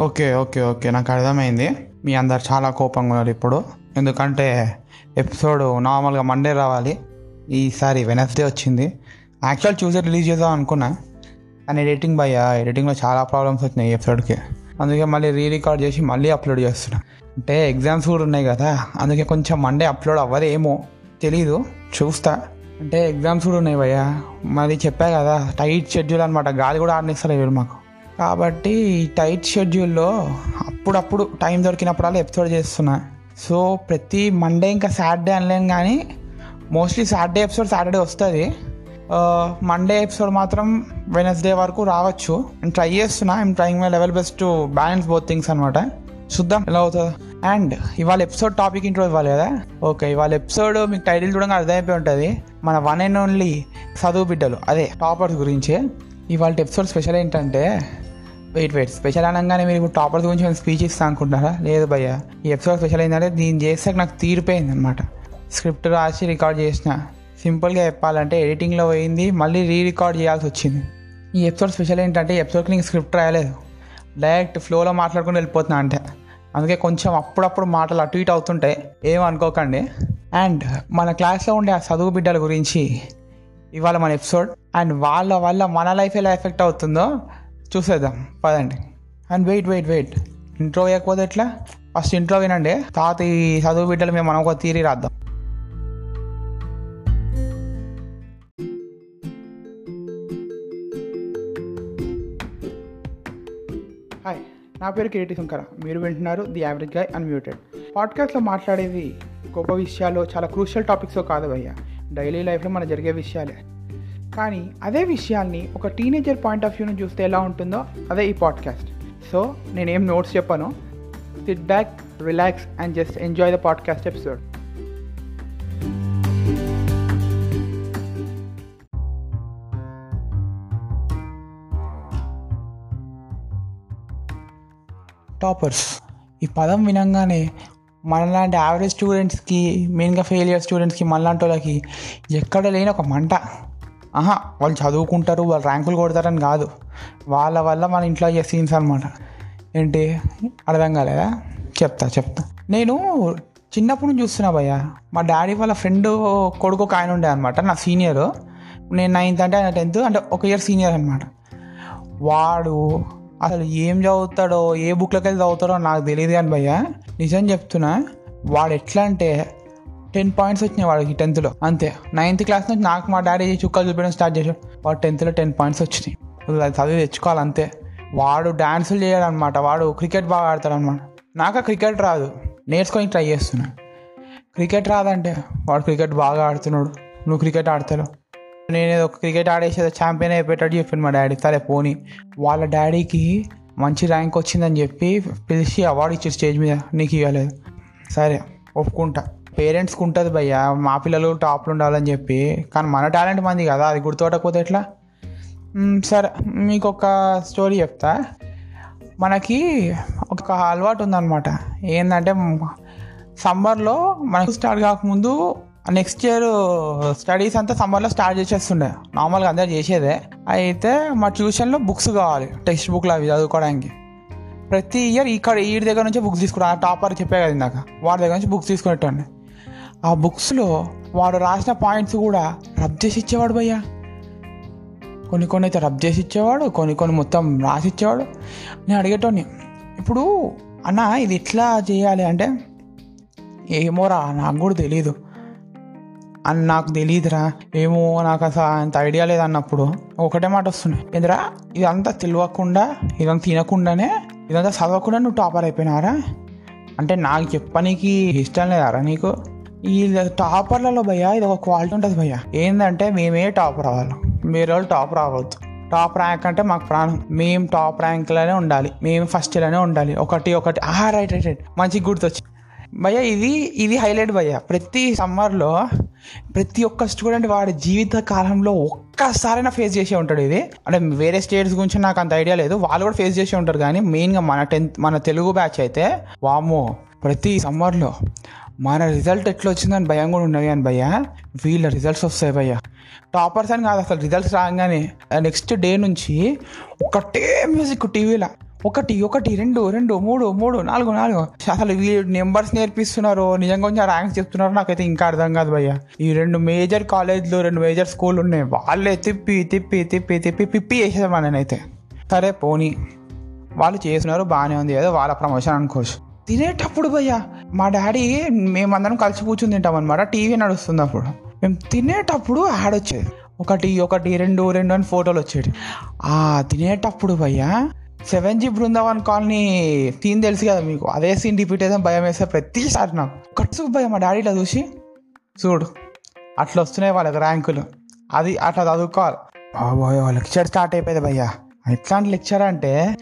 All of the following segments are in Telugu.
Okay okay okay. నాకు అర్థమైంది. మీ అందరు చాలా కోపంగా ఉన్నారు ఇప్పుడు. ఎందుకంటే ఎపిసోడ్ నార్మల్గా మండే రావాలి. ఈసారి వెనస్డే వచ్చింది. యాక్చువల్ చూసే రిలీజ్ చేద్దాం అనుకున్నా. కానీ ఎడిటింగ్ భయ్యా ఎడిటింగ్లో చాలా ప్రాబ్లమ్స్ వచ్చినాయి ఎపిసోడ్కి. అందుకే మళ్ళీ రీ రికార్డ్ చేసి మళ్ళీ అప్లోడ్ చేస్తున్నా. అంటే ఎగ్జామ్స్ కూడా ఉన్నాయి కదా. అందుకే కొంచెం మండే అప్లోడ్ అవ్వదేమో తెలీదు. చూస్తా. అంటే ఎగ్జామ్స్ కూడా ఉన్నాయి భయ్యా. మరి చెప్పా కదా టైట్ షెడ్యూల్ అనమాట గాలి కూడా ఆడనిస్తలేదు మాకు. కాబట్టి టైట్ షెడ్యూల్లో అప్పుడప్పుడు టైం దొరికినప్పుడల్లా ఎపిసోడ్ చేస్తున్నా. సో ప్రతి మండే ఇంకా సాటర్డే అనలేను కానీ మోస్ట్లీ సాటర్డే ఎపిసోడ్ సాటర్డే వస్తుంది. మండే ఎపిసోడ్ మాత్రం వెనస్డే వరకు రావచ్చు. నేను ట్రై చేస్తున్నా. I'm trying my level best to balance both things అనమాట చూద్దాం ఎలా అవుతుంది. అండ్ ఇవాళ ఎపిసోడ్ టాపిక్ ఇంట్రో ఇవ్వాలి కదా? ఓకే ఇవాళ ఎపిసోడ్ మీకు టైటిల్ చూడంగా అర్థమైపోయి ఉంటుంది. మన వన్ అండ్ ఓన్లీ చదువు బిడ్డలు అదే టాపర్స్ గురించి. ఇవాళ ఎపిసోడ్ స్పెషల్ ఏంటంటే వెయిట్ వెయిట్ స్పెషల్ అనగానే మీరు టాపర్స్ గురించి నేను స్పీచ్ ఇస్తా అనుకుంటున్నారా? లేదు భయ్య. ఈ ఎపిసోడ్ స్పెషల్ ఏంటంటే దీన్ని చేస్తే నాకు తీరిపోయింది అనమాట స్క్రిప్ట్ రాసి రికార్డ్ చేసిన. సింపుల్గా చెప్పాలంటే ఎడిటింగ్లో పోయింది మళ్ళీ రీ రికార్డ్ చేయాల్సి వచ్చింది. ఈ ఎపిసోడ్ స్పెషల్ ఏంటంటే ఎపిసోడ్కి నేను స్క్రిప్ట్ రాయలేదు. డైరెక్ట్ ఫ్లోలో మాట్లాడుకుని వెళ్ళిపోతున్నా అంటే అందుకే కొంచెం అప్పుడప్పుడు మాటలు అటు ఇటు అవుతుంటాయి ఏమనుకోకండి అనుకోకండి. అండ్ మన క్లాస్లో ఉండే ఆ చదువు బిడ్డల గురించి ఇవాళ మన ఎపిసోడ్ అండ్ వాళ్ళ వల్ల మన లైఫ్ ఎలా ఎఫెక్ట్ అవుతుందో చూసేద్దాం. పదండి. And wait wait wait. Intro వేయకపోతే ఎట్లా? ఫస్ట్ ఇంట్రో వినండి. తాత ఈ చదువు బిడ్డలు మేము మనం ఒక తీరి రాద్దాం. హాయ్ నా పేరు కిరీటి శంకర. మీరు వింటున్నారు ది యావరేజ్ గాయ్ అన్మ్యూటెడ్. పాడ్కాస్ట్లో మాట్లాడేది గొప్ప విషయాలు చాలా క్రూషియల్ టాపిక్స్ కాదు భయ్య. డైలీ లైఫ్లో మన జరిగే విషయాలే. కానీ అదే విషయాల్ని ఒక టీనేజర్ పాయింట్ ఆఫ్ వ్యూని చూస్తే ఎలా ఉంటుందో అదే ఈ పాడ్కాస్ట్ సో నేనేం నోట్స్ చెప్పాను. Sit back relax and just enjoy the podcast episode toppers ఈ పదం వినంగానే మనలాంటి యావరేజ్ స్టూడెంట్స్కి మెయిన్గా ఫెయిలియర్ స్టూడెంట్స్కి మనలాంటి వాళ్ళకి ఎక్కడ లేని ఒక మంట. ఆహా వాళ్ళు చదువుకుంటారు వాళ్ళు ర్యాంకులు కొడతారని కాదు. వాళ్ళ వల్ల మన ఇంట్లో అయ్యే సీన్స్ అనమాట ఏంటి? అర్థం కాలేదా? చెప్తా చెప్తా. నేను చిన్నప్పుడు నుంచి చూస్తున్నా భయ్య మా డాడీ వాళ్ళ ఫ్రెండ్ కొడుకు ఒక ఆయన ఉండే అనమాట నా సీనియర్ నేను నైన్త్ అంటే ఆయన టెన్త్ అంటే ఒక ఇయర్ సీనియర్ అనమాట వాడు అసలు ఏం చదువుతాడో ఏ బుక్లోకి వెళ్ళి చదువుతాడో నాకు తెలియదు కానీ భయ్య నిజం చెప్తున్నా వాడు ఎట్లా అంటే టెన్ పాయింట్స్ వచ్చినాయి వాడికి టెన్త్లో. అంతే. నైన్త్ క్లాస్ నుంచి నాకు మా డాడీ చుక్కలు చూపించడం స్టార్ట్ చేశాడు. వాడు టెన్త్లో టెన్ పాయింట్స్ వచ్చినాయి. అది చదివి తెచ్చుకోవాలి అంతే. వాడు డాన్సులు చేయడం అనమాట వాడు క్రికెట్ బాగా ఆడతాడు అనమాట నాకు క్రికెట్ రాదు. నేర్చుకొని ట్రై చేస్తున్నా. క్రికెట్ రాదంటే వాడు క్రికెట్ బాగా ఆడుతున్నాడు. నువ్వు క్రికెట్ ఆడతావు నేను ఏదో క్రికెట్ ఆడేసేదో ఛాంపియన్ అయిపోయేటట్టు చెప్పాను మా డాడీ. సరే పోనీ. వాళ్ళ డాడీకి మంచి ర్యాంక్ వచ్చిందని చెప్పి పిలిచి అవార్డు ఇచ్చి స్టేజ్ మీద. నీకు ఇవ్వలేదు. సరే ఒప్పుకుంటా. పేరెంట్స్కి ఉంటుంది భయ్య. మా పిల్లలు టాప్లు ఉండాలని చెప్పి. కానీ మన టాలెంట్ మంది కదా అది గుర్తుపట్టకపోతే ఎట్లా? సరే మీకు ఒక స్టోరీ చెప్తా. మనకి ఒక అలవాటు ఉందన్నమాట. ఏంటంటే సమ్మర్లో మనకు స్టార్ట్ కాకముందు నెక్స్ట్ ఇయర్ స్టడీస్ అంతా సమ్మర్లో స్టార్ట్ చేసేస్తుండే. నార్మల్గా అందరు చేసేదే. అయితే మా ట్యూషన్లో బుక్స్ కావాలి టెక్స్ట్ బుక్లు అవి చదువుకోవడానికి. ప్రతి ఇయర్ ఇక్కడ ఈ దగ్గర నుంచి బుక్స్ తీసుకురా టాపర్ చెప్పే కదా ఇందాక. వాడి దగ్గర నుంచి బుక్స్ తీసుకునేటండి ఆ బుక్స్లో వాడు రాసిన పాయింట్స్ కూడా రబ్ చేసి ఇచ్చేవాడు భయ్యా. కొన్ని కొన్ని అయితే రబ్ చేసి ఇచ్చేవాడు కొన్ని కొన్ని మొత్తం రాసి ఇచ్చేవాడు. నేను అడిగేటోని ఇప్పుడు అన్న ఇది ఎట్లా చేయాలి అంటే ఏమోరా నాకు కూడా తెలియదు అని నాకు తెలియదురా ఏమో నాకు అసలు అంత ఐడియా లేదన్నప్పుడు ఒకటే మాట వస్తున్నాయి ఎందురా ఇదంతా తెలియకుండా ఇదంతా తినకుండానే ఇదంతా చదవకుండా నువ్వు టాపర్ అయిపోయినారా? అంటే నాకు చెప్పనీకి ఇష్టం లేదారా నీకు? ఈ టాపర్లలో భయ్యా ఇది ఒక క్వాలిటీ ఉంటుంది భయ్యా. ఏంటంటే మేమే టాప్ రావాలి. మీరు వాళ్ళు టాప్ రావద్దు. టాప్ ర్యాంక్ అంటే మాకు ప్రాణం. మేము టాప్ ర్యాంక్లోనే ఉండాలి. మేము ఫస్ట్లోనే ఉండాలి. ఒకటి ఒకటి. ఆ రైట్ రైట్ రైట్. మంచి గుర్తొచ్చి భయ్య ఇది ఇది హైలైట్ భయ్య. ప్రతి సమ్మర్లో ప్రతి ఒక్క స్టూడెంట్ వాడి జీవిత కాలంలో ఒక్కసారైనా ఫేస్ చేసే ఉంటాడు ఇది. అంటే వేరే స్టేట్స్ గురించి నాకు అంత ఐడియా లేదు. వాళ్ళు కూడా ఫేస్ చేసే ఉంటారు కానీ మెయిన్గా మన టెన్త్ మన తెలుగు బ్యాచ్ అయితే వామో ప్రతి సమ్మర్లో మన రిజల్ట్ ఎట్లా వచ్చిందని భయం కూడా ఉన్నది అని భయ్య వీళ్ళ రిజల్ట్స్ వస్తాయి భయ్య. టాపర్స్ అని కాదు అసలు రిజల్ట్స్ రాగానే నెక్స్ట్ డే నుంచి ఒకటే మ్యూజిక్ టీవీలో ఒకటి ఒకటి రెండు రెండు మూడు మూడు నాలుగు నాలుగు. అసలు వీళ్ళు నెంబర్స్ నేర్పిస్తున్నారు నిజంగా కొంచెం ర్యాంక్స్ చెప్తున్నారు నాకైతే ఇంకా అర్థం కాదు భయ్య. ఈ రెండు మేజర్ కాలేజ్లు రెండు మేజర్ స్కూల్ ఉన్నాయి వాళ్ళే తిప్పి తిప్పి తిప్పి తిప్పి పిప్పి చేసేదాం నేనైతే సరే పోనీ వాళ్ళు చేస్తున్నారు బాగానే ఉంది ఏదో వాళ్ళ ప్రమోషన్ అనుకోవచ్చు. తినేటప్పుడు భయ్యా మా డాడీ మేమందరం కలిసి కూర్చుని తింటాం అనమాట టీవీ నడుస్తుంది అప్పుడు మేము తినేటప్పుడు యాడ్ వచ్చేది ఒకటి ఒకటి రెండు రెండు అని ఫోటోలు వచ్చేది ఆ తినేటప్పుడు భయ్యా seven G Brindavan colony scene తెలుసు కదా మీకు. అదే సీన్ రిపీట్ అయితే భయం వేస్తే ప్రతిసారి నాకు. కట్సు భయం మా డాడీ ఇట్లా చూసి చూడు అట్లా వస్తున్నాయి వాళ్ళకి ర్యాంకులు. అది అట్లా చదువుకోవాలి. బాబోయ్ లెక్చర్ స్టార్ట్ అయిపోయింది భయ్యా. ఎట్లాంటి లెక్చర్ అంటే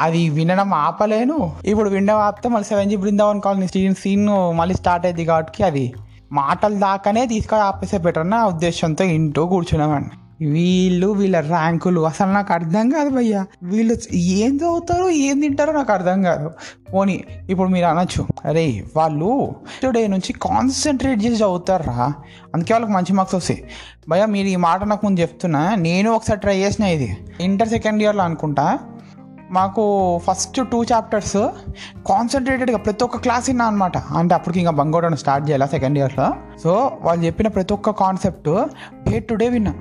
అది వినడం ఆపలేను. ఇప్పుడు వినడం ఆపితే మళ్ళీ seven G Brindavan colony scene scene మళ్ళీ స్టార్ట్ అయింది కాబట్టి అది. మాటలు దాకానే తీసుకొని ఆపేసే బెటర్ నా ఉద్దేశంతో ఇంటూ కూర్చున్నామండి. వీళ్ళు వీళ్ళ ర్యాంకులు. అసలు నాకు అర్థం కాదు భయ్యా. వీళ్ళు ఏం చదువుతారో ఏం తింటారో నాకు అర్థం కాదు. పోనీ ఇప్పుడు మీరు అనొచ్చు. అరే వాళ్ళు టుడే నుంచి కాన్సన్ట్రేట్ చేసి చదువుతారా? అందుకే వాళ్ళకి మంచి మార్క్స్ వస్తాయి. భయ్యా మీరు ఈ మాట నాకు ముందు చెప్తున్నా. నేను ఒకసారి ట్రై చేసిన ఇది. ఇంటర్ సెకండ్ ఇయర్లో అనుకుంటా. మాకు ఫస్ట్ టూ చాప్టర్స్ కాన్సన్ట్రేటెడ్గా ప్రతి ఒక్క క్లాస్ విన్నా అనమాట అంటే అప్పటికి ఇంకా బంగోడను స్టార్ట్ చేయాలి సెకండ్ ఇయర్లో సో వాళ్ళు చెప్పిన ప్రతి ఒక్క కాన్సెప్ట్ డే టు డే విన్నా.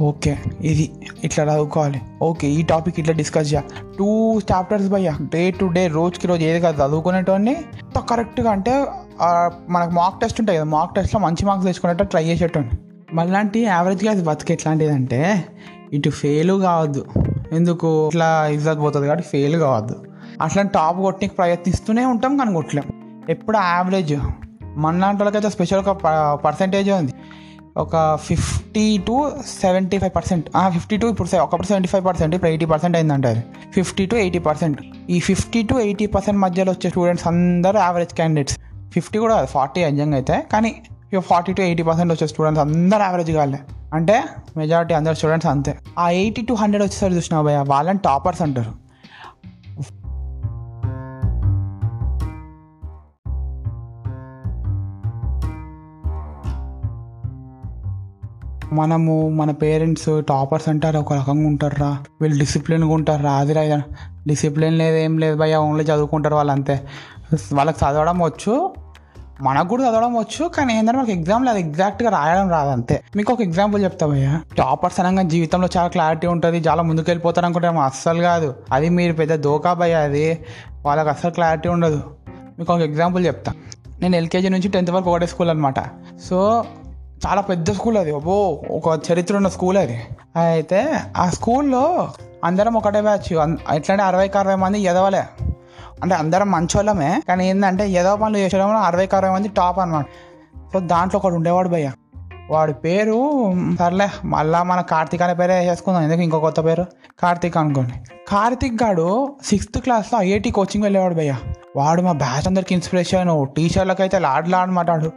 ఓకే ఇది ఇట్లా చదువుకోవాలి. ఓకే ఈ టాపిక్ ఇట్లా డిస్కస్ చేయాలి టూ చాప్టర్స్ భయ్యా డే టు డే రోజుకి రోజు ఏది కాదు చదువుకునేటోని కరెక్ట్గా అంటే మనకు మాక్ టెస్ట్ ఉంటాయి కదా మాక్ టెస్ట్లో మంచి మార్క్స్ తెచ్చుకునేట్టు ట్రై చేసేటోని మళ్ళీ యావరేజ్గా అది బతికి ఎట్లాంటిది అంటే ఇటు ఫెయిల్ కావద్దు. ఎందుకు? ఇట్లా ఇజ్జత్ పోతుంది కాబట్టి ఫెయిల్ కావద్దు. అట్లా టాప్ కొట్టడానికి ప్రయత్నిస్తూనే ఉంటాం కానీ కొట్టలేం. ఎప్పుడు యావరేజ్ మన లాంటి వాళ్ళకైతే స్పెషల్ ఒక పర్సంటేజ్ ఉంది. ఒక fifty to seventy five percent. Fifty to ఇప్పుడు ఒకప్పుడు సెవెంటీ ఫైవ్ పర్సెంట్ ఇప్పుడు ఎయిటీ పర్సెంట్ అయిందంట అది. Fifty to eighty percent. ఈ ఫిఫ్టీ టు ఎయిటీ పర్సెంట్ మధ్యలో వచ్చే స్టూడెంట్స్ అందరూ యావరేజ్ క్యాండిడేట్స్. ఫిఫ్టీ కూడా ఫార్టీ నిజంగా అయితే. కానీ ఫార్టీ టు ఎయిటీ పర్సెంట్ వచ్చే స్టూడెంట్స్ అందరూ యావరేజ్ కాలే. అంటే మెజారిటీ అందరు స్టూడెంట్స్ అంతే. ఆ ఎయిటీ టు హండ్రెడ్ వచ్చేసరికి చూసినా భయ వాళ్ళని టాపర్స్ అంటారు. మనము మన పేరెంట్స్ టాపర్స్ అంటారు ఒక రకంగా ఉంటారా వీళ్ళు డిసిప్లిన్గా ఉంటారా అది రా డిసిప్లిన్ లేదు ఏం లేదు భయ ఓన్లీ చదువుకుంటారు వాళ్ళు అంతే వాళ్ళకి చదవడం వచ్చు మనకు కూడా చదవడం వచ్చు కానీ ఏంటంటే మనకి ఎగ్జామ్లో అది ఎగ్జాక్ట్గా రాయడం రాదు అంతే. మీకు ఒక ఎగ్జాంపుల్ చెప్తా భయ్య. టాపర్స్ అనగా జీవితంలో చాలా క్లారిటీ ఉంటుంది చాలా ముందుకు వెళ్ళిపోతారు అనుకుంటే అస్సలు కాదు. అది మీరు పెద్ద దోకా భయ్య అది. వాళ్ళకి అస్సలు క్లారిటీ ఉండదు. మీకు ఒక ఎగ్జాంపుల్ చెప్తా. నేను ఎల్కేజీ నుంచి టెన్త్ వరకు ఒకటే స్కూల్ అనమాట సో చాలా పెద్ద స్కూల్ అది అబ్బో. ఒక చరిత్ర ఉన్న స్కూల్ అది. అయితే ఆ స్కూల్లో అందరం ఒకటే బ్యాచ్ ఎట్లంటే అరవైకి అరవై మంది ఎదవలే. అంటే అందరం మంచోళ్ళమే కానీ ఏంటంటే ఎదవ పనులు చేసేయడంలో అరవైకి అరవై మంది టాప్ అనమాట సో దాంట్లో ఒకడు ఉండేవాడు భయ్య. వాడి పేరు సర్లే మళ్ళా మన కార్తీక్ అనే పేరే వేసేసుకుందాం ఎందుకు ఇంకో కొత్త పేరు? కార్తీక్ అనుకోండి. కార్తీక్ గాడు సిక్స్త్ క్లాస్లో ఐఐటి కోచింగ్ వెళ్ళేవాడు భయ్య. వాడు మా బ్యాచ్ అందరికి ఇన్స్పిరేషన్ టీచర్లకు అయితే లాడలాడమాటాడు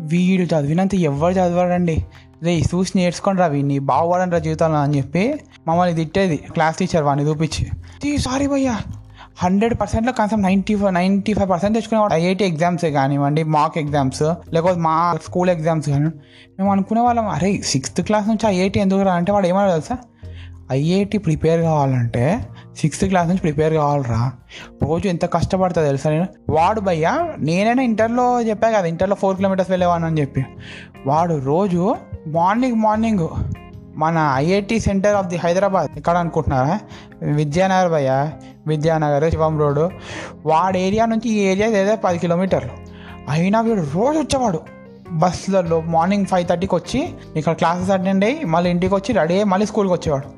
వీడు చదివినంత ఎవరు చదవడండి. రే చూసి నేర్చుకోండి రా వీడిని బాగుపడండి రా జీవితంలో అని చెప్పి మమ్మల్ని తిట్టేది క్లాస్ టీచర్ వాడిని చూపించి. సారీ భయ్యా. హండ్రెడ్ పర్సెంట్లో కనీసం ninety five ninety five percent తెచ్చుకునేవాడు IIT ఎగ్జామ్సే కానివ్వండి మాక్ ఎగ్జామ్స్ లేకపోతే మా స్కూల్ ఎగ్జామ్స్ కానీ మేము అనుకునే వాళ్ళం అరే సిక్స్త్ క్లాస్ నుంచి ఐఐటీ ఎందుకు రా? అంటే వాడు ఏమన్నా తెలుసా? ఐఐటి ప్రిపేర్ కావాలంటే సిక్స్త్ క్లాస్ నుంచి ప్రిపేర్ కావాలరా. రోజు ఎంత కష్టపడతా తెలుసా నేను? వాడు భయ్యా నేనైనా ఇంటర్లో చెప్పా కదా ఇంటర్లో ఫోర్ కిలోమీటర్స్ వెళ్ళేవాను అని చెప్పి. వాడు రోజు మార్నింగ్ మార్నింగ్ మన IIT centre of the Hyderabad ఎక్కడ అనుకుంటున్నారా? విద్యానగర్ భయ్య. విద్యానగర్ శివం రోడ్డు వాడి ఏరియా నుంచి ఈ ఏరియా ఏదో పది కిలోమీటర్లు. అయినా వీడు రోజు వచ్చేవాడు. బస్సులలో మార్నింగ్ ఫైవ్ థర్టీకి వచ్చి ఇక్కడ క్లాసెస్ అటెండ్ అయ్యి మళ్ళీ ఇంటికి వచ్చి రెడీ అయ్యి మళ్ళీ స్కూల్కి వచ్చేవాడు.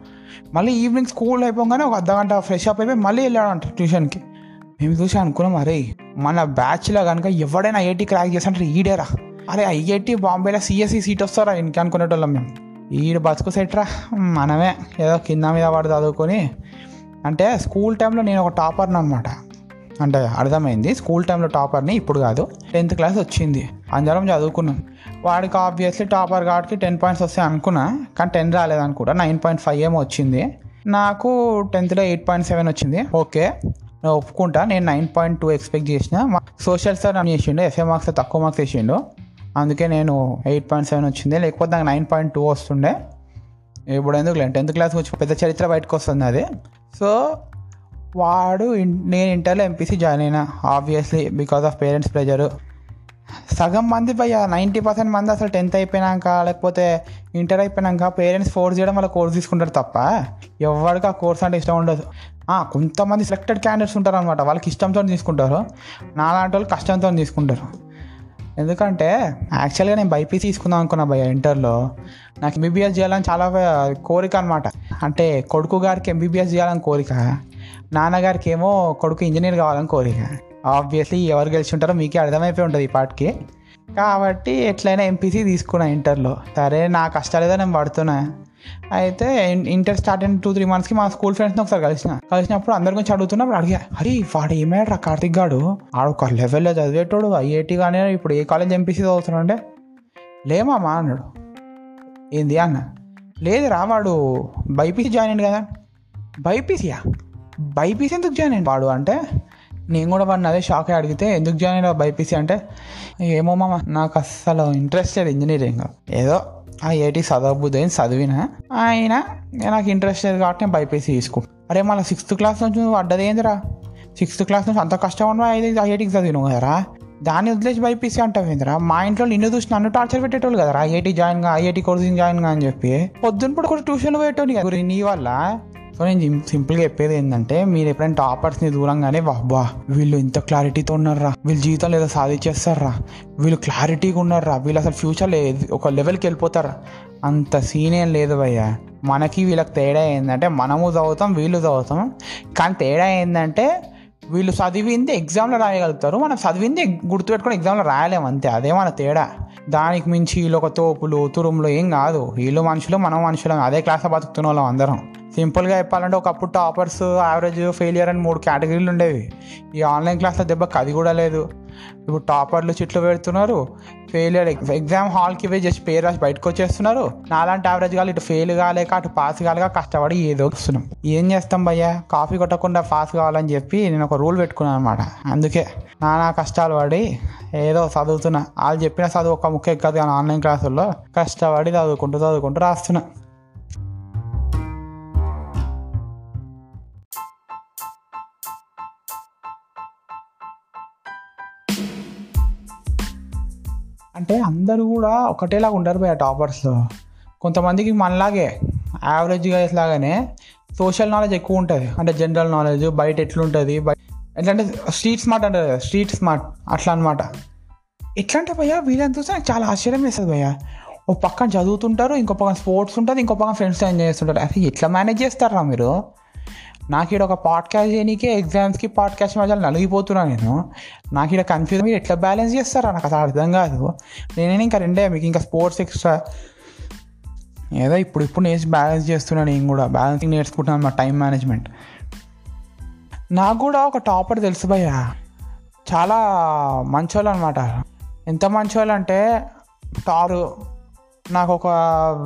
మళ్ళీ ఈవినింగ్ స్కూల్ అయిపోగానే ఒక అర్ధ గంట ఫ్రెష్ అప్ అయిపోయి మళ్ళీ వెళ్ళాడంట ట్యూషన్కి. మేము చూసి అనుకున్నాం అరే మన బ్యాచ్లో కనుక ఎవడైనా ఐఐటి క్రాక్ చేస్తుంటే ఈడేరా అరే ఐఐటి బాంబేలో సిఎస్సి సీట్ వస్తారా ఇంక అనుకునేటోళ్ళం మేము. ఈడు బతుకు సెట్రా మనమే. ఏదో కింద మీద వాడు చదువుకొని అంటే స్కూల్ టైంలో నేను ఒక టాపర్ని అనమాట అంటే అర్థమైంది స్కూల్ టైంలో టాపర్ని ఇప్పుడు కాదు టెన్త్ క్లాస్ వచ్చింది. అందరం చదువుకున్నాం. వాడికి ఆబ్వియస్లీ టాపర్ కాబట్టి టెన్ పాయింట్స్ వస్తాయి అనుకున్నా కానీ టెన్ రాలేదనుకుంటా నైన్ పాయింట్ ఫైవ్ ఏమో వచ్చింది. నాకు టెన్త్లో ఎయిట్ పాయింట్ సెవెన్ వచ్చింది. ఓకే నేను ఒప్పుకుంటా నేను నైన్ పాయింట్ టూ ఎక్స్పెక్ట్ చేసిన. సోషల్ సార్ అని చేసిండు ఎస్ఏ మార్క్స్ తక్కువ మార్క్స్ వేసిండు. అందుకే నేను ఎయిట్ పాయింట్ సెవెన్ వచ్చింది లేకపోతే నాకు నైన్ పాయింట్ టూ వస్తుండే. ఇప్పుడు ఎందుకు లేదు? టెన్త్ క్లాస్ వచ్చి పెద్ద చరిత్ర బయటకు వస్తుంది అది. సో వాడు నేను ఇంటర్లో ఎంపీసీ జాయిన్ అయినా obviously because of parents pressure సగం మంది భయ్య నైంటీ పర్సెంట్ మంది అసలు టెన్త్ అయిపోయినాక లేకపోతే ఇంటర్ అయిపోయినాక పేరెంట్స్ ఫోర్స్ చేయడం వల్ల కోర్స్ తీసుకుంటారు తప్ప ఎవరికి ఆ కోర్స్ అంటే ఇష్టం ఉండదు. కొంతమంది సెలెక్టెడ్ క్యాండిడేట్స్ ఉంటారు అనమాట వాళ్ళకి ఇష్టంతో తీసుకుంటారు. నాలాంటి వాళ్ళు కష్టంతో తీసుకుంటారు. ఎందుకంటే యాక్చువల్గా నేను బైపీసీ తీసుకుందాం అనుకున్నా భయ ఇంటర్లో. నాకు ఎంబీబీఎస్ చేయాలని చాలా కోరిక అనమాట అంటే కొడుకు గారికి ఎంబీబీఎస్ చేయాలని కోరిక నాన్నగారికి ఏమో కొడుకు ఇంజనీర్ కావాలని కోరిక. ఆబ్వియస్లీ ఎవరు గెలిచి ఉంటారో మీకే అర్థమైపోయి ఉంటుంది ఈ పాటికి. కాబట్టి ఎట్లయినా ఎంపీసీ తీసుకున్నా ఇంటర్లో. సరే నా కష్టాలు ఏదో నేను పడుతున్నా. అయితే ఇంటర్ స్టార్ట్ అయిన టూ త్రీ మంత్స్కి మా స్కూల్ ఫ్రెండ్స్ని ఒకసారి కలిసిన. కలిసినప్పుడు అందరి గురించి అడుగుతున్నప్పుడు అడిగా అరే వాడు ఏమయ్యాడు కార్తిక్ గాడు? ఆడు ఒక లెవెల్లో చదివేటోడు ఐఐటి కానీ ఇప్పుడు ఏ కాలేజ్ ఎంపీసీ చదువుతున్నాడు అంటే? లేమామా అన్నాడు. ఏంది? అన్న. లేదు రా వాడు బైపీసీ జాయిన్ అయ్యాడు కదా. బైపీసీయా? బైపీసీ ఎందుకు జాయిన్ అయ్యాడు? వాడు అంటే నేను కూడా వాడిని అదే షాక్ అయ్యి అడిగితే ఎందుకు జాయిన్ అయ్యావు బైపీసీ? అంటే ఏమో మామ నాకు అస్సలు ఇంట్రెస్ట్ లేదు ఇంజనీరింగ్ ఏదో ఐఐటి ఏటి చదవబుద్ది చదివిన ఆయన నాకు ఇంట్రెస్ట్ లేదు కాబట్టి నేను బైపీసీ తీసుకుంటా అరే మళ్ళీ సిక్స్త్ క్లాస్ నుంచి నువ్వు ఏందిరా? సిక్స్త్ క్లాస్ నుంచి అంత కష్టం ఉన్న ఐఐటికి చదివినావు కదరా? దాన్ని వదిలేసి బైపీసీ అంటావు ఏందిరా? మా ఇంట్లో నిన్ను చూసి నన్ను టార్చర్ పెట్టేటోళ్ళు కదరా? ఐఐటి జాయిన్గా ఐఐటి కోర్సింగ్ జాయిన్గా అని చెప్పి. పొద్దున్నప్పుడు కూడా ట్యూషన్ పోయేటోని నీ వల్ల సో నేను సింపుల్గా చెప్పేది ఏంటంటే మీరు ఎప్పుడైనా టాపర్స్ని దూరంగానే వాబ్బా వీళ్ళు ఇంత క్లారిటీతో ఉన్నారా వీళ్ళు జీవితంలో ఏదో సాధించేస్తారా వీళ్ళు క్లారిటీగా ఉన్నారా వీళ్ళు అసలు ఫ్యూచర్లో ఏది- ఒక లెవెల్కి వెళ్ళిపోతారా. అంత సీన్ ఏం లేదు భయ్యా. మనకి వీళ్ళకి తేడా ఏంటంటే మనము చదువుతాం వీళ్ళు చదువుతాం. కానీ తేడా ఏంటంటే వీళ్ళు చదివింది ఎగ్జామ్లో రాయగలుగుతారు మనం చదివింది గుర్తుపెట్టుకుని ఎగ్జామ్లో రాయలేము అంతే అదే మన తేడా. దానికి మించి వీళ్ళు ఒక తోపులు తురుములు ఏం కాదు. వీళ్ళు మనుషులు మనం మనుషులం అదే క్లాస్లో బతుకుతున్న వాళ్ళం అందరం. సింపుల్గా చెప్పాలంటే ఒకప్పుడు టాపర్స్ యావరేజ్ ఫెయిలియర్ అని మూడు కేటగిరీలు ఉండేవి. ఈ ఆన్లైన్ క్లాస్లో దెబ్బకి అది కూడా లేదు. ఇప్పుడు టాపర్లు చిట్లు పెడుతున్నారు ఫెయిలియర్ ఎగ్జామ్ హాల్కి పోయి జస్ట్ పేరు రాసి బయటకు వచ్చేస్తున్నారు. నాలాంటి యావరేజ్ కాదు ఇటు ఫెయిల్ కాలేక అటు పాస్ కాలేక కష్టపడి ఏదో వస్తున్నాం. ఏం చేస్తాం భయ్యా? కాఫీ కొట్టకుండా పాస్ కావాలని చెప్పి నేను ఒక రూల్ పెట్టుకున్నాను అనమాట అందుకే నానా కష్టాలు పడి ఏదో చదువుతున్నా. వాళ్ళు చెప్పిన చదువు ఒక ముఖ్య కాదు కానీ ఆన్లైన్ క్లాసుల్లో కష్టపడి చదువుకుంటూ చదువుకుంటూ రాస్తున్నా. అంటే అందరూ కూడా ఒకటేలాగా ఉండరు పోయా టాపర్స్లో కొంతమందికి మనలాగే యావరేజ్గా లాగానే సోషల్ నాలెడ్జ్ ఎక్కువ ఉంటుంది. అంటే జనరల్ నాలెడ్జ్ బయట ఎట్లుంటుంది బయట ఎట్లా అంటే స్ట్రీట్ స్మార్ట్ అంటారు కదా స్ట్రీట్ స్మార్ట్ అట్లా అనమాట ఎట్లా అంటే భయ్యా వీళ్ళని చూస్తే నాకు చాలా ఆశ్చర్యం వేస్తుంది భయ్యా. ఓ పక్కన చదువుతుంటారు ఇంకో పక్కన స్పోర్ట్స్ ఉంటుంది ఇంకో పక్కన ఫ్రెండ్స్ ఎంజాయ్ చేస్తుంటారు. అసలు ఎట్లా మేనేజ్ చేస్తారా మీరు? నాకు ఇక్కడ ఒక పాడ్కాస్ట్ చేయనీకే ఎగ్జామ్స్కి పాడ్కాస్ట్ మధ్యలో నలిగిపోతున్నాను నేను. నాకు ఇక్కడ కన్ఫ్యూజ్ మీరు ఎట్లా బ్యాలెన్స్ చేస్తారా? నాకు అసలు అర్థం కాదు. నేనే ఇంకా రెండే మీకు ఇంకా స్పోర్ట్స్ ఎక్స్ట్రా ఏదో ఇప్పుడు ఇప్పుడు నేర్చి బ్యాలెన్స్ చేస్తున్నాను నేను కూడా. బ్యాలెన్సింగ్ నేర్చుకుంటున్నాను మా టైం మేనేజ్మెంట్ నాకు కూడా ఒక టాపర్ తెలుసు భయ్య. చాలా మంచోళ్ళు అనమాట ఎంత మంచోళ్ళు అంటే టారు నాకు ఒక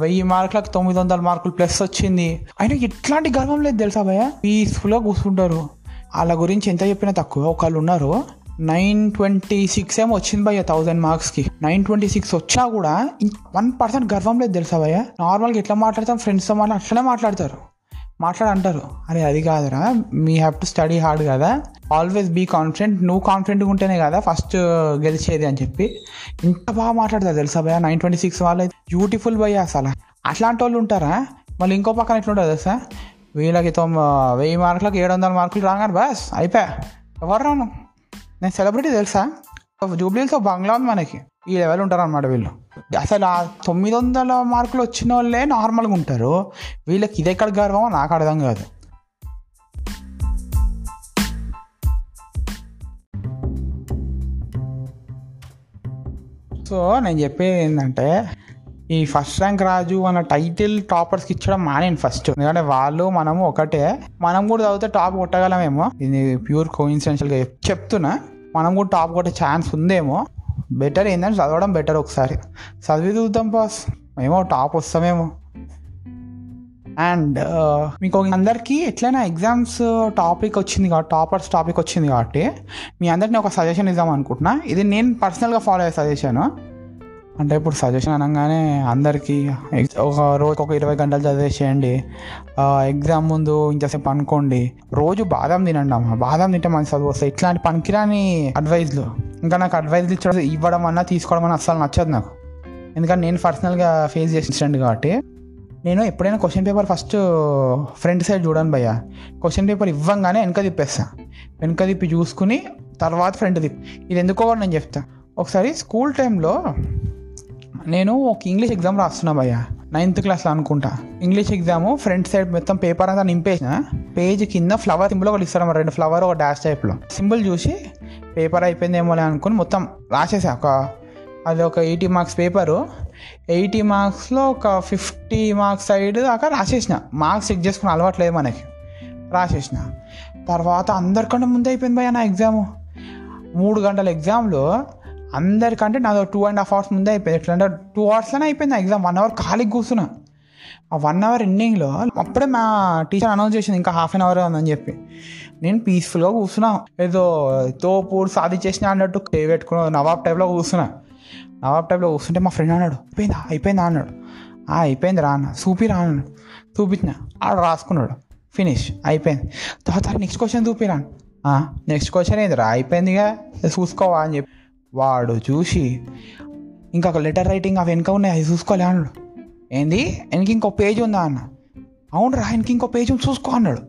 వెయ్యి మార్కులకు తొమ్మిది వందల మార్కులు ప్లస్ వచ్చింది. అయినా ఎట్లాంటి గర్వం లేదు తెలుసా భయ పీస్ఫుల్గా కూర్చుంటారు వాళ్ళ గురించి ఎంత చెప్పినా తక్కువ. ఒకళ్ళు ఉన్నారు. నైన్ ట్వంటీ సిక్స్ ఏమో వచ్చింది భయ్య థౌజండ్ మార్క్స్కి నైన్ ట్వంటీ సిక్స్ వచ్చినా కూడా వన్ పర్సెంట్ గర్వం లేదు తెలుసా భయ్య? నార్మల్గా ఎట్లా మాట్లాడతాం? ఫ్రెండ్స్తో మాట్లాడి అట్లనే మాట్లాడతారు. మాట్లాడంటారు. అరే అది కాదురా. Me have to study hard కదా. ఆల్వేస్ బీ కాన్ఫిడెంట్ నువ్వు కాన్ఫిడెంట్గా ఉంటేనే కదా ఫస్ట్ uh, గెలిచేది అని చెప్పి. ఇంత బాగా మాట్లాడతారు తెలుసా భయ్య? నైన్ ట్వంటీ సిక్స్ వాళ్ళు బ్యూటిఫుల్ భయ అసలు. అట్లాంటి వాళ్ళు ఉంటారా? మళ్ళీ ఇంకో పక్కన ఎట్లుంటుంది తెలుసా? వీళ్ళకి తొమ్మి uh, వెయ్యి మార్కులకు ఏడు వందల మార్కులు రాగానే బస్ అయిపోయా. ఎవరు రాను నేను సెలబ్రిటీ తెలుసా? జూబ్లీలతో బంగ్లా ఉంది మనకి. ఈ లెవెల్ ఉంటారు అనమాట వీళ్ళు. అసలు ఆ తొమ్మిది వందల మార్కులు వచ్చిన వాళ్ళే నార్మల్గా ఉంటారు. వీళ్ళకి ఇది ఎక్కడ గర్వమో నాకు అర్థం కాదు. సో నేను చెప్పేది ఏంటంటే ఈ ఫస్ట్ ర్యాంక్ రాజు అన్న టైటిల్ టాపర్స్కి ఇచ్చడం మానేను ఫస్ట్. ఎందుకంటే వాళ్ళు మనము ఒకటే. మనం కూడా చదివితే టాప్ కొట్టగలమేమో. ఇది ప్యూర్ కోయిన్సిడెన్షియల్గా చెప్తున్నా. మనం కూడా టాప్ కొట్టే ఛాన్స్ ఉందేమో. బెటర్ ఏంటంటే చదవడం బెటర్ ఒకసారి. చదివి చూద్దాం బాస్ ఏమో టాప్ వస్తామేమో. అండ్ uh, మీకు అందరికీ ఎట్లయినా ఎగ్జామ్స్ టాపిక్ uh, వచ్చింది కాబట్టి టాపర్స్ టాపిక్ వచ్చింది కాబట్టి మీ అందరిని ఒక సజెషన్ ఇద్దాం అనుకుంటున్నా. ఇది నేను పర్సనల్గా ఫాలో అయ్యే సజెషన్ అంటే ఇప్పుడు సజెషన్ అనగానే అందరికీ ఒక రోజు ఒక ఇరవై గంటలు చదివేసేయండి. ఎగ్జామ్ ముందు ఇంతసేపు అనుకోండి రోజు బాదం తినండి అమ్మ. బాదం తింటే మంచి చదువు వస్తాయి ఇట్లాంటి పనికిరాని అడ్వైజ్లు ఇంకా నాకు అడ్వైజ్లు ఇచ్చడం ఇవ్వడం అన్నా తీసుకోవడం అన్నా అస్సలు నచ్చదు నాకు. ఎందుకంటే నేను పర్సనల్గా ఫేస్ చేసిన ఇన్సిడెంట్ కాబట్టి. నేను ఎప్పుడైనా question paper first front side చూడను భయ్య. క్వశ్చన్ పేపర్ ఇవ్వంగానే వెనక తిప్పేస్తా. వెనక తిప్పి చూసుకుని తర్వాత ఫ్రంట్ తిప్పి. ఇది ఎందుకో నేను చెప్తా. ఒకసారి స్కూల్ టైంలో నేను ఒక ఇంగ్లీష్ ఎగ్జామ్ రాస్తున్నా భయ్య. నైన్త్ క్లాస్లో అనుకుంటా. ఇంగ్లీష్ ఎగ్జామ్ ఫ్రంట్ సైడ్ మొత్తం పేపర్ అంతా నింపేసిన. పేజ్ కింద ఫ్లవర్ సింబల్ ఒకటి ఇస్తారు రెండు ఫ్లవర్ ఒక డాష్ టైప్లో సింబల్ చూసి పేపర్ అయిపోయిందేమో అనుకుని మొత్తం రాసేసా. ఒక అది ఒక ఎయిటీ మార్క్స్ పేపరు ఎయిటీ మార్క్స్లో ఒక ఫిఫ్టీ మార్క్స్ సైడ్ దాకా రాసేసిన. మార్క్స్ చెక్ చేసుకుని అలవాట్లేదు మనకి. రాసేసిన. తర్వాత అందరికంటే ముందే అయిపోయింది భయ నా ఎగ్జాము మూడు గంటల ఎగ్జామ్లో అందరికంటే నాదో టూ అండ్ హాఫ్ అవర్స్ ముందే అయిపోయింది. ఎట్లా అంటే టూ అవర్స్లోనే అయిపోయింది ఎగ్జామ్ వన్ అవర్ ఖాళీకి కూర్చున్నా. ఆ వన్ అవర్ ఎండింగ్లో అప్పుడే మా టీచర్ అనౌన్స్ చేసింది ఇంకా హాఫ్ అన్ అవర్ ఉందని చెప్పి. నేను పీస్ఫుల్గా కూర్చున్నా. ఏదో తోపుడు సాధి చేసిన అన్నట్టు టే పెట్టుకున్న నవాబ్ టైప్లో కూర్చున్నా. నవాబ్ టైప్లో కూర్చుంటే మా ఫ్రెండ్ అన్నాడు అయిపోయిందా? అయిపోయిందా? అన్నాడు. "ఆ, అయిపోయింది రా అన్న. చూపి రా అన్నాడు చూపించిన. ఆడు రాసుకున్నాడు. ఫినిష్ అయిపోయింది. తర్వాత నెక్స్ట్ క్వశ్చన్ చూపిరాను నెక్స్ట్ క్వశ్చన్ ఏందిరా? అయిపోయిందిగా చూసుకోవా అని చెప్పి. వాడు చూసి ఇంకా ఒక లెటర్ రైటింగ్ అవి వెనక ఉన్నాయి అవి చూసుకోలే అన్నాడు. ఏంది? వెనక ఇంకో పేజ్ ఉందా అన్న? అవును రా వెనక ఇంకో పేజ్ ఉంది చూసుకో అన్నాడు.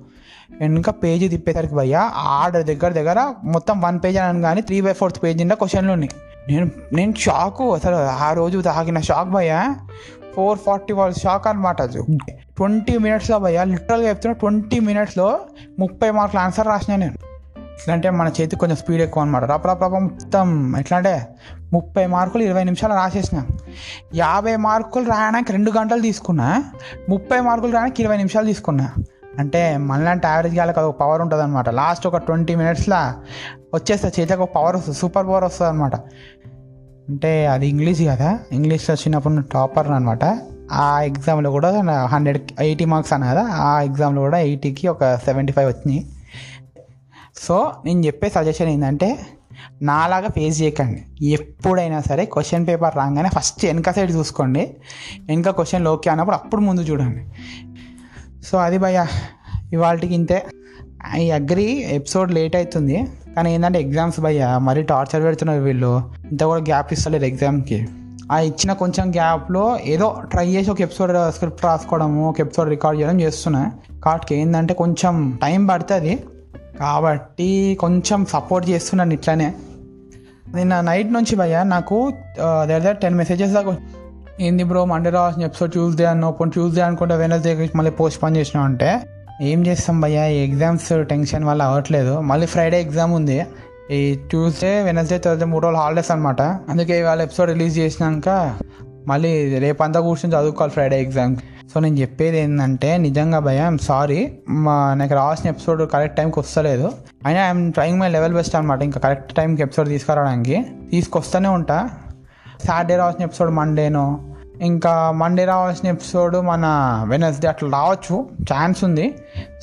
వెనుక పేజీ తిప్పేసరికి భయ్యా ఆర్డర్ దగ్గర దగ్గర మొత్తం వన్ పేజ్ అని కానీ త్రీ బై ఫోర్త్ పేజ్ నిండా క్వశ్చన్లు ఉన్నాయి. నేను నేను షాకు అసలు ఆ రోజు తాగిన షాక్ భయ్యా. ఫోర్ ఫార్టీ వాళ్ళ షాక్ అనమాట ట్వంటీ మినిట్స్లో భయ్యా లిటరల్గా చెప్తున్నా ట్వంటీ మినిట్స్లో ముప్పై మార్కుల ఆన్సర్ రాసిన నేను. ఎట్లా అంటే మన చేతికి కొంచెం స్పీడ్ ఎక్కువ అనమాట రప రప రప మొత్తం ఎట్లా అంటే ముప్పై మార్కులు ఇరవై నిమిషాలు రాసేసిన. యాభై మార్కులు రాయడానికి రెండు గంటలు తీసుకున్నా ముప్పై మార్కులు రాయడానికి ఇరవై నిమిషాలు తీసుకున్నా. అంటే మనలాంటి యావరేజ్ వాళ్ళకి అదొక పవర్ ఉంటుంది అనమాట లాస్ట్ ఒక ట్వంటీ మినిట్స్లో వచ్చేస్తే చేతికి ఒక పవర్ వస్తుంది సూపర్ పవర్ వస్తుంది అనమాట అంటే అది ఇంగ్లీష్ కదా ఇంగ్లీష్ వచ్చినప్పుడు టాపర్ అనమాట ఆ ఎగ్జామ్లో కూడా హండ్రెడ్ ఎయిటీ మార్క్స్ అన్న కదా ఆ ఎగ్జామ్లో కూడా ఎయిటీకి ఒక సెవెంటీ ఫైవ్ వచ్చినాయి. సో నేను చెప్పే సజెషన్ ఏంటంటే నాలాగా ఫేస్ చేయకండి. ఎప్పుడైనా సరే క్వశ్చన్ పేపర్ రాగానే ఫస్ట్ వెనక సైడ్ చూసుకోండి. వెనక క్వశ్చన్ ఓకే అన్నప్పుడు అప్పుడు ముందు చూడండి. సో అది భయ ఇవాళకి ఇంతే. ఐ అగ్రి ఎపిసోడ్ లేట్ అవుతుంది. కానీ ఏంటంటే ఎగ్జామ్స్ భయ్య మరీ టార్చర్ పెడుతున్నారు వీళ్ళు. ఇంత కూడా గ్యాప్ ఇస్తలేరు ఎగ్జామ్కి ఆ ఇచ్చిన కొంచెం గ్యాప్లో ఏదో ట్రై చేసి ఒక ఎపిసోడ్ స్క్రిప్ట్ రాసుకోవడము ఒక ఎపిసోడ్ రికార్డ్ చేయడం చేస్తున్నా. కాబట్టి ఏంటంటే కొంచెం టైం పడుతుంది. కాబట్టి కొంచెం సపోర్ట్ చేస్తున్నాను ఇట్లానే. నిన్న నైట్ నుంచి భయ్య నాకు దగ్గర టెన్ మెసేజెస్ దాకా ఏంది బ్రో మండే రావాల్సిన ఎపిసోడ్ ట్యూస్డే అన్నో ట్యూస్డే అనుకుంటే వెనస్డే మళ్ళీ పోస్ట్ పోన్ చేసినా అంటే ఏం చేస్తాం భయ్య ఈ ఎగ్జామ్స్ టెన్షన్ వల్ల అవ్వట్లేదు. మళ్ళీ ఫ్రైడే ఎగ్జామ్ ఉంది. ఈ ట్యూస్డే వెనస్డే థర్స్డే మూడు రోజులు హాలిడేస్ అనమాట అందుకే ఇవాళ ఎపిసోడ్ రిలీజ్ చేసినాక మళ్ళీ రేపంతా కూర్చొని చదువుకోవాలి ఫ్రైడే ఎగ్జామ్ సో నేను చెప్పేది ఏంటంటే నిజంగా భయ ఐఎమ్ సారీ మా నాకు రావాల్సిన ఎపిసోడ్ కరెక్ట్ టైంకి వస్తలేదు. అయినా I'm trying my level best అనమాట ఇంకా కరెక్ట్ టైంకి ఎపిసోడ్ తీసుకురావడానికి. తీసుకొస్తూనే ఉంటా. సాటర్డే రావాల్సిన ఎపిసోడ్ మండేనో ఇంకా మండే రావాల్సిన ఎపిసోడ్ మన వెనస్డే అట్లా రావచ్చు. ఛాన్స్ ఉంది.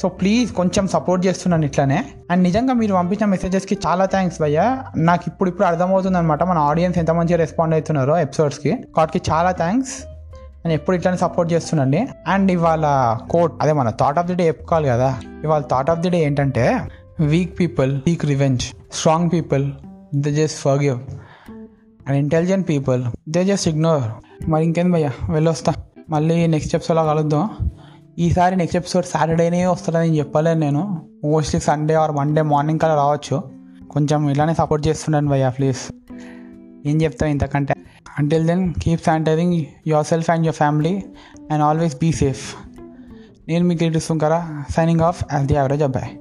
సో ప్లీజ్ కొంచెం సపోర్ట్ చేస్తున్నాను ఇట్లానే. అండ్ నిజంగా మీరు పంపించిన మెసేజెస్కి చాలా థ్యాంక్స్ భయ్య. నాకు ఇప్పుడు ఇప్పుడు అర్థమవుతుంది అనమాట మన ఆడియన్స్ ఎంత మంచిగా రెస్పాండ్ అవుతున్నారో ఎపిసోడ్స్కి వాటికి చాలా థ్యాంక్స్ నేను ఎప్పుడు ఇట్లానే సపోర్ట్ చేస్తున్నాండి అండ్ ఇవాళ కోట్ అదే మన థాట్ ఆఫ్ ది డే చెప్పుకోవాలి కదా. ఇవాళ థాట్ ఆఫ్ ది డే ఏంటంటే weak people weak revenge strong people they just forgive and intelligent people they just ignore మరి ఇంకేం భయ్యా? వెళ్ళొస్తా. మళ్ళీ నెక్స్ట్ ఎపిసోడ్లో కలుద్దాం. ఈసారి నెక్స్ట్ ఎపిసోడ్ సాటర్డేనే వస్తుందని చెప్పలేను నేను. Mostly Sunday or Monday morning కల్లా రావచ్చు. కొంచెం ఇలానే సపోర్ట్ చేస్తున్నాను భయ్యా ప్లీజ్ ఏం చెప్తావు ఇంతకంటే? Until then, keep sanitizing yourself and your family and always be safe. Neil Sunkara signing off as the average Abhay.